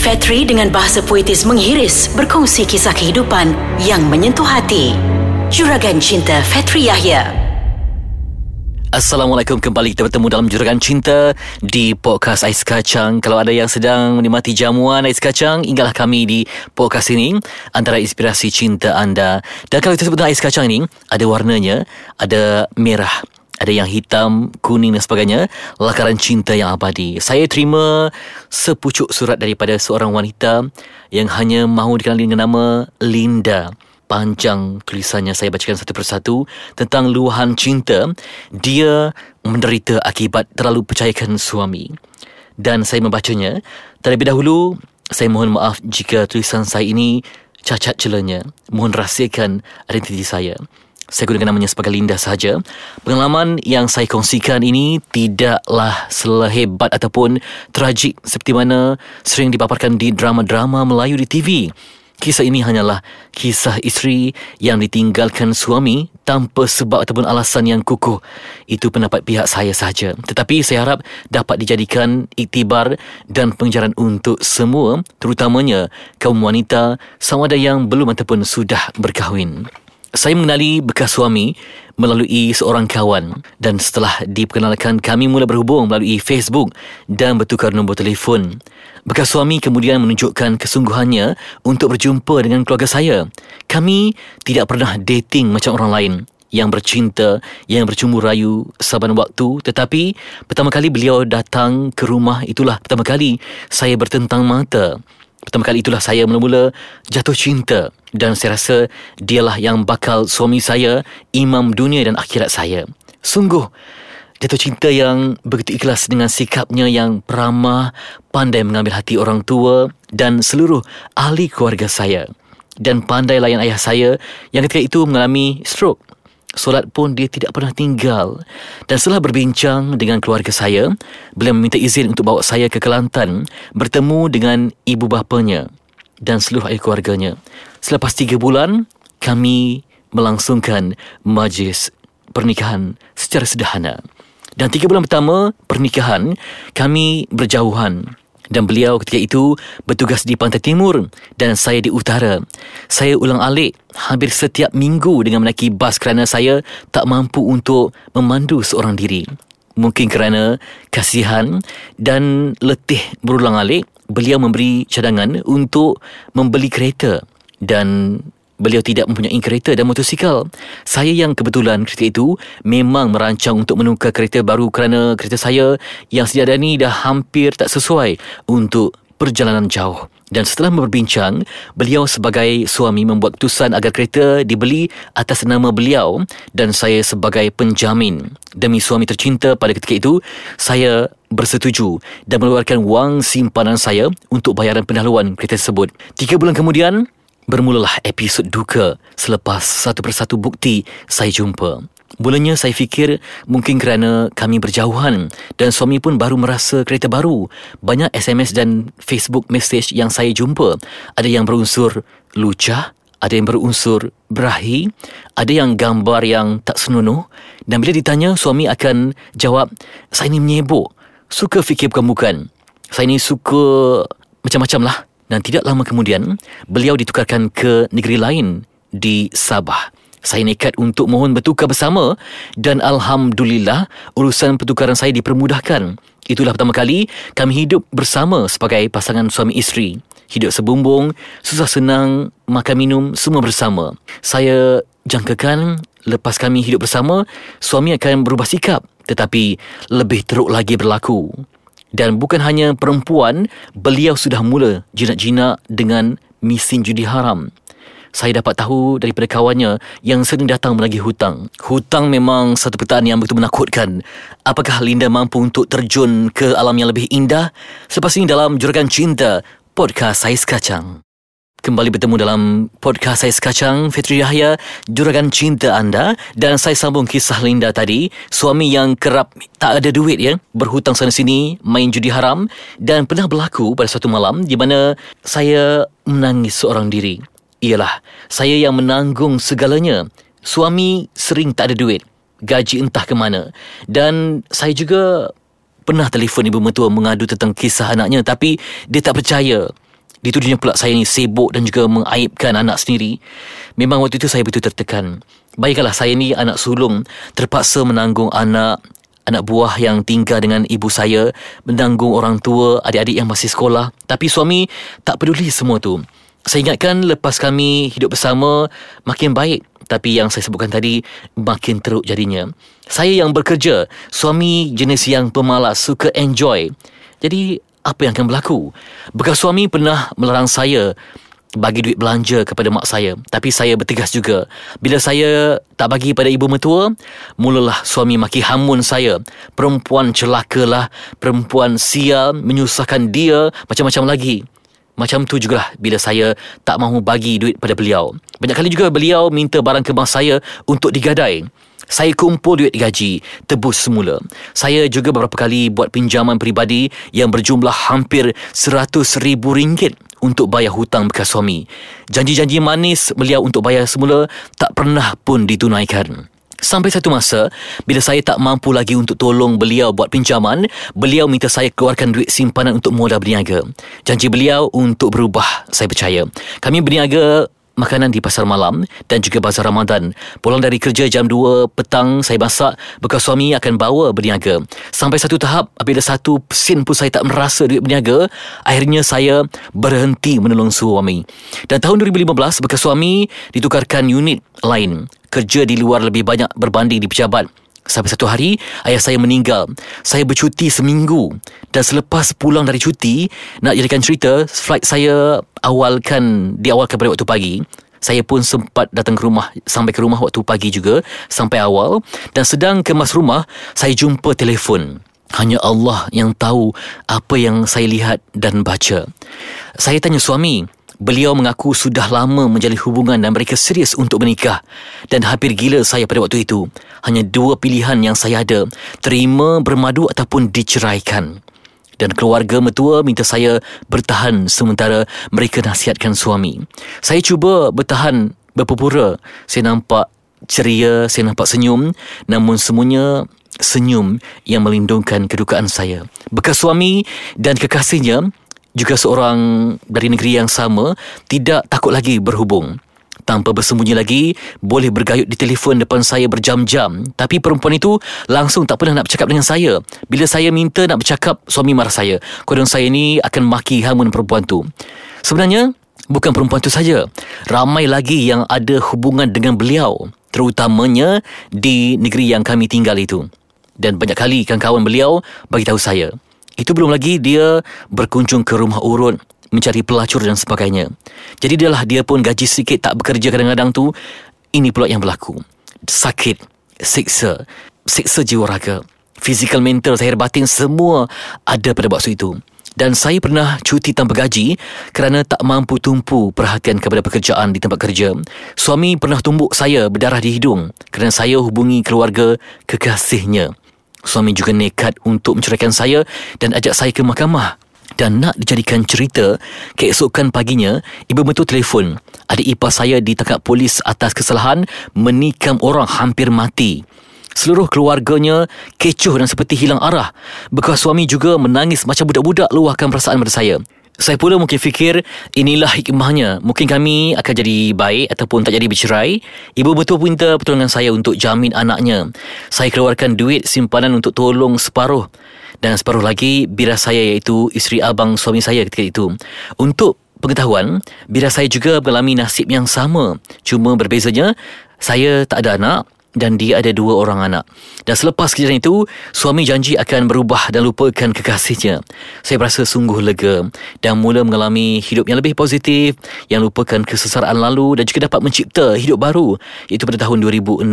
Fetri dengan bahasa puitis menghiris berkongsi kisah kehidupan yang menyentuh hati. Juragan Cinta Fetri Yahya. Assalamualaikum kembali kita bertemu dalam Juragan Cinta di podcast Ais Kacang. Kalau ada yang sedang menikmati jamuan Ais Kacang, ingatlah kami di podcast ini antara inspirasi cinta anda. Dan kalau kita sebut Ais Kacang ini, ada warnanya, ada merah, ada yang hitam, kuning dan sebagainya, lakaran cinta yang abadi. Saya terima sepucuk surat daripada seorang wanita yang hanya mahu dikenali dengan nama Linda. Panjang tulisannya saya bacakan satu persatu tentang luahan cinta. Dia menderita akibat terlalu percayakan suami. Dan saya membacanya. Terlebih dahulu, saya mohon maaf jika tulisan saya ini cacat celanya. Mohon rahsiakan identiti saya. Saya gunakan namanya sebagai Linda sahaja. Pengalaman yang saya kongsikan ini tidaklah selehebat ataupun tragik seperti mana sering dipaparkan di drama-drama Melayu di TV. Kisah ini hanyalah kisah isteri yang ditinggalkan suami tanpa sebab ataupun alasan yang kukuh. Itu pendapat pihak saya sahaja. Tetapi saya harap dapat dijadikan iktibar dan pengajaran untuk semua, terutamanya kaum wanita sama ada yang belum ataupun sudah berkahwin. Saya mengenali bekas suami melalui seorang kawan dan setelah diperkenalkan kami mula berhubung melalui Facebook dan bertukar nombor telefon. Bekas suami kemudian menunjukkan kesungguhannya untuk berjumpa dengan keluarga saya. Kami tidak pernah dating macam orang lain yang bercinta, yang bercumbu rayu saban waktu tetapi pertama kali beliau datang ke rumah itulah pertama kali saya bertentang mata Pertama kali itulah saya mula-mula jatuh cinta dan saya rasa dialah yang bakal suami saya, imam dunia dan akhirat saya. Sungguh jatuh cinta yang begitu ikhlas dengan sikapnya yang peramah, pandai mengambil hati orang tua dan seluruh ahli keluarga saya. Dan pandai layan ayah saya yang ketika itu mengalami stroke. Solat pun dia tidak pernah tinggal. Dan setelah berbincang dengan keluarga saya Beliau meminta izin untuk bawa saya ke Kelantan Bertemu dengan ibu bapanya Dan seluruh ahli keluarganya. Selepas tiga bulan Kami melangsungkan majlis pernikahan secara sederhana. Dan tiga bulan pertama pernikahan Kami berjauhan dan beliau ketika itu bertugas di pantai timur dan saya di utara. Saya ulang alik hampir setiap minggu dengan menaiki bas kerana saya tak mampu untuk memandu seorang diri. Mungkin kerana kasihan dan letih berulang alik, beliau memberi cadangan untuk membeli kereta dan beliau tidak mempunyai kereta dan motosikal. Saya yang kebetulan ketika itu memang merancang untuk menukar kereta baru kerana kereta saya yang sedia ada ni dah hampir tak sesuai untuk perjalanan jauh. Dan setelah berbincang, beliau sebagai suami membuat keputusan agar kereta dibeli atas nama beliau dan saya sebagai penjamin. Demi suami tercinta pada ketika itu, saya bersetuju dan mengeluarkan wang simpanan saya untuk bayaran pendahuluan kereta tersebut. Tiga bulan kemudian, Bermulalah episod duka selepas satu persatu bukti saya jumpa. Mulanya saya fikir mungkin kerana kami berjauhan dan suami pun baru merasa kereta baru. Banyak SMS dan Facebook message yang saya jumpa. Ada yang berunsur lucah, ada yang berunsur berahi, ada yang gambar yang tak senonoh. Dan bila ditanya, suami akan jawab, saya ni menyebuk. Suka fikir bukan-bukan. Saya ni suka macam-macam lah dan tidak lama kemudian beliau ditukarkan ke negeri lain di Sabah. Saya nekat untuk mohon bertukar bersama dan Alhamdulillah urusan pertukaran saya dipermudahkan. Itulah pertama kali kami hidup bersama sebagai pasangan suami isteri. Hidup sebumbung, susah senang, makan minum, semua bersama. Saya jangkakan lepas kami hidup bersama, suami akan berubah sikap tetapi lebih teruk lagi berlaku. Dan bukan hanya perempuan, beliau sudah mula jinak-jinak dengan mesin judi haram. Saya dapat tahu daripada kawannya yang sering datang menagih hutang. Hutang memang satu pertaan yang begitu menakutkan. Apakah Linda mampu untuk terjun ke alam yang lebih indah? Selepas ini dalam Juragan Cinta, podcast Saiz Kacang. Kembali bertemu dalam podcast saya sekacang Fitri Yahya Juragan Cinta Anda. Dan saya sambung kisah Linda tadi Suami yang kerap tak ada duit ya Berhutang sana sini Main judi haram. Dan pernah berlaku pada suatu malam Di mana saya menangis seorang diri. Ialah Saya yang menanggung segalanya. Suami sering tak ada duit Gaji entah ke mana. Dan saya juga pernah telefon ibu mertua mengadu tentang kisah anaknya Tapi dia tak percaya Dituduhnya pula saya ni sibuk dan juga mengaibkan anak sendiri. Memang waktu itu saya betul tertekan. Baiklah saya ni anak sulung terpaksa menanggung anak anak buah yang tinggal dengan ibu saya, menanggung orang tua, adik-adik yang masih sekolah. Tapi suami tak peduli semua tu. Saya ingatkan lepas kami hidup bersama makin baik tapi yang saya sebutkan tadi makin teruk jadinya. Saya yang bekerja, suami jenis yang pemalas, suka enjoy. Jadi apa yang akan berlaku? Bekas suami pernah melarang saya bagi duit belanja kepada mak saya. Tapi saya bertegas juga. Bila saya tak bagi pada ibu mertua mulalah suami maki hamun saya. Perempuan celakalah perempuan sial menyusahkan dia macam-macam lagi. Macam tu jugalah bila saya tak mahu bagi duit pada beliau. Banyak kali juga beliau minta barang kemas saya untuk digadai saya kumpul duit gaji, tebus semula. Saya juga beberapa kali buat pinjaman peribadi yang berjumlah hampir seratus ribu ringgit untuk bayar hutang bekas suami. Janji-janji manis beliau untuk bayar semula tak pernah pun ditunaikan. Sampai satu masa, bila saya tak mampu lagi untuk tolong beliau buat pinjaman, beliau minta saya keluarkan duit simpanan untuk modal berniaga. Janji beliau untuk berubah, saya percaya. Kami berniaga makanan di pasar malam dan juga bazar Ramadan. Pulang dari kerja jam 2 petang saya masak, bekas suami akan bawa berniaga. Sampai satu tahap, apabila satu sen pun saya tak merasa duit berniaga, akhirnya saya berhenti menolong suami. Dan tahun 2015, bekas suami ditukarkan unit lain. Kerja di luar lebih banyak berbanding di pejabat. Sampai satu hari ayah saya meninggal. Saya bercuti seminggu dan selepas pulang dari cuti nak jadikan cerita flight saya awalkan diawalkan pada waktu pagi. Saya pun sempat datang ke rumah sampai ke rumah waktu pagi juga sampai awal dan sedang kemas rumah saya jumpa telefon. Hanya Allah yang tahu apa yang saya lihat dan baca. Saya tanya suami, Beliau mengaku sudah lama menjalin hubungan dan mereka serius untuk menikah. Dan hampir gila saya pada waktu itu. Hanya dua pilihan yang saya ada. Terima bermadu ataupun diceraikan. Dan keluarga metua minta saya bertahan sementara mereka nasihatkan suami. Saya cuba bertahan berpura-pura. Saya nampak ceria, saya nampak senyum. Namun semuanya senyum yang melindungkan kedukaan saya. Bekas suami dan kekasihnya juga seorang dari negeri yang sama tidak takut lagi berhubung. Tanpa bersembunyi lagi, boleh bergayut di telefon depan saya berjam-jam. Tapi perempuan itu langsung tak pernah nak bercakap dengan saya. Bila saya minta nak bercakap, suami marah saya. Kodong saya ni akan maki hamun perempuan tu. Sebenarnya, bukan perempuan tu saja. Ramai lagi yang ada hubungan dengan beliau. Terutamanya di negeri yang kami tinggal itu. Dan banyak kali kawan-kawan beliau bagi tahu saya. Itu belum lagi dia berkunjung ke rumah urut mencari pelacur dan sebagainya. Jadi dialah dia pun gaji sikit tak bekerja kadang-kadang tu. Ini pula yang berlaku. Sakit, siksa, siksa jiwa raga, fizikal, mental, zahir batin semua ada pada waktu itu. Dan saya pernah cuti tanpa gaji kerana tak mampu tumpu perhatian kepada pekerjaan di tempat kerja. Suami pernah tumbuk saya berdarah di hidung kerana saya hubungi keluarga kekasihnya. Suami juga nekat untuk menceraikan saya dan ajak saya ke mahkamah. Dan nak dijadikan cerita, keesokan paginya, ibu mertua telefon. Adik ipar saya ditangkap polis atas kesalahan menikam orang hampir mati. Seluruh keluarganya kecoh dan seperti hilang arah. Bekas suami juga menangis macam budak-budak luahkan perasaan pada saya. Saya pula mungkin fikir inilah hikmahnya. Mungkin kami akan jadi baik ataupun tak jadi bercerai. Ibu betul minta pertolongan saya untuk jamin anaknya. Saya keluarkan duit simpanan untuk tolong separuh. Dan separuh lagi bila saya iaitu isteri abang suami saya ketika itu. Untuk pengetahuan, bila saya juga mengalami nasib yang sama. Cuma berbezanya, saya tak ada anak dan dia ada dua orang anak. Dan selepas kejadian itu, suami janji akan berubah dan lupakan kekasihnya. Saya berasa sungguh lega dan mula mengalami hidup yang lebih positif, yang lupakan kesesaran lalu dan juga dapat mencipta hidup baru, iaitu pada tahun 2016.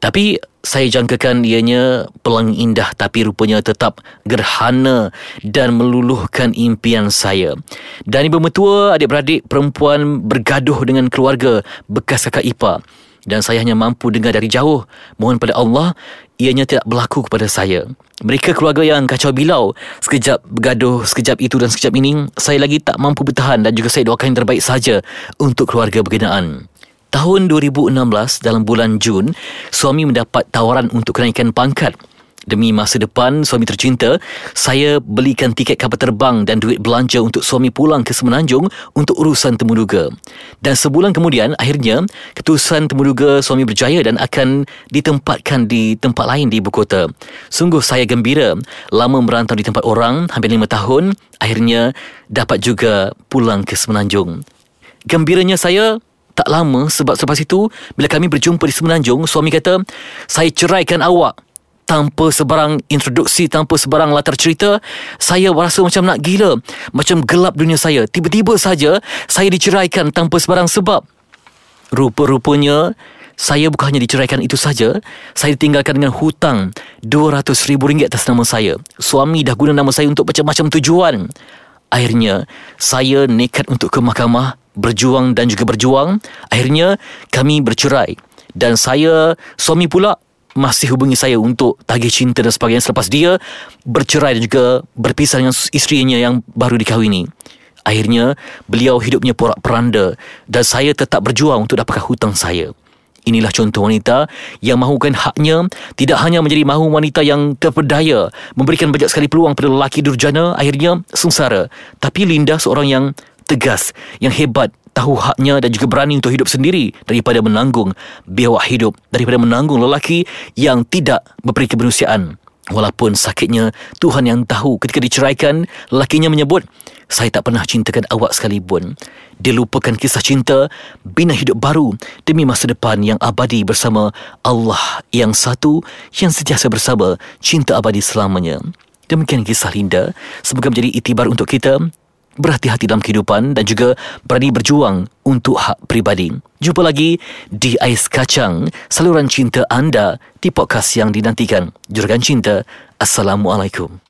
Tapi saya jangkakan ianya pelangi indah tapi rupanya tetap gerhana dan meluluhkan impian saya. Dan ibu mertua, adik-beradik perempuan bergaduh dengan keluarga bekas kakak ipar dan saya hanya mampu dengar dari jauh. Mohon pada Allah, ianya tidak berlaku kepada saya. Mereka keluarga yang kacau bilau, sekejap bergaduh, sekejap itu dan sekejap ini, saya lagi tak mampu bertahan dan juga saya doakan yang terbaik saja untuk keluarga berkenaan. Tahun 2016 dalam bulan Jun, suami mendapat tawaran untuk kenaikan pangkat Demi masa depan suami tercinta, saya belikan tiket kapal terbang dan duit belanja untuk suami pulang ke Semenanjung untuk urusan temuduga. Dan sebulan kemudian, akhirnya, ketusan temuduga suami berjaya dan akan ditempatkan di tempat lain di ibu kota. Sungguh saya gembira. Lama merantau di tempat orang, hampir lima tahun, akhirnya dapat juga pulang ke Semenanjung. Gembiranya saya tak lama sebab selepas itu bila kami berjumpa di Semenanjung suami kata saya ceraikan awak tanpa sebarang introduksi tanpa sebarang latar cerita saya rasa macam nak gila macam gelap dunia saya. Tiba-tiba saja saya diceraikan tanpa sebarang sebab. Rupa-rupanya saya bukan hanya diceraikan itu saja saya ditinggalkan dengan hutang RM200,000 atas nama saya. Suami dah guna nama saya untuk macam-macam tujuan. Akhirnya saya nekat untuk ke mahkamah berjuang dan juga berjuang. Akhirnya kami bercerai. Dan saya suami pula masih hubungi saya untuk tagih cinta dan sebagainya selepas dia bercerai dan juga berpisah dengan isterinya yang baru dikahwini. Akhirnya beliau hidupnya porak peranda dan saya tetap berjuang untuk dapatkan hutang saya. Inilah contoh wanita yang mahukan haknya tidak hanya menjadi mahu wanita yang terpedaya memberikan banyak sekali peluang pada lelaki durjana akhirnya sengsara tapi Linda seorang yang tegas, yang hebat, tahu haknya dan juga berani untuk hidup sendiri daripada menanggung biawak hidup, daripada menanggung lelaki yang tidak memberi kemanusiaan. Walaupun sakitnya, Tuhan yang tahu ketika diceraikan, lelakinya menyebut, saya tak pernah cintakan awak sekalipun. Dia lupakan kisah cinta, bina hidup baru demi masa depan yang abadi bersama Allah yang satu yang sentiasa bersama cinta abadi selamanya. Demikian kisah Linda. Semoga menjadi itibar untuk kita berhati-hati dalam kehidupan dan juga berani berjuang untuk hak pribadi. Jumpa lagi di Ais Kacang, saluran cinta anda di podcast yang dinantikan. Juragan Cinta, Assalamualaikum.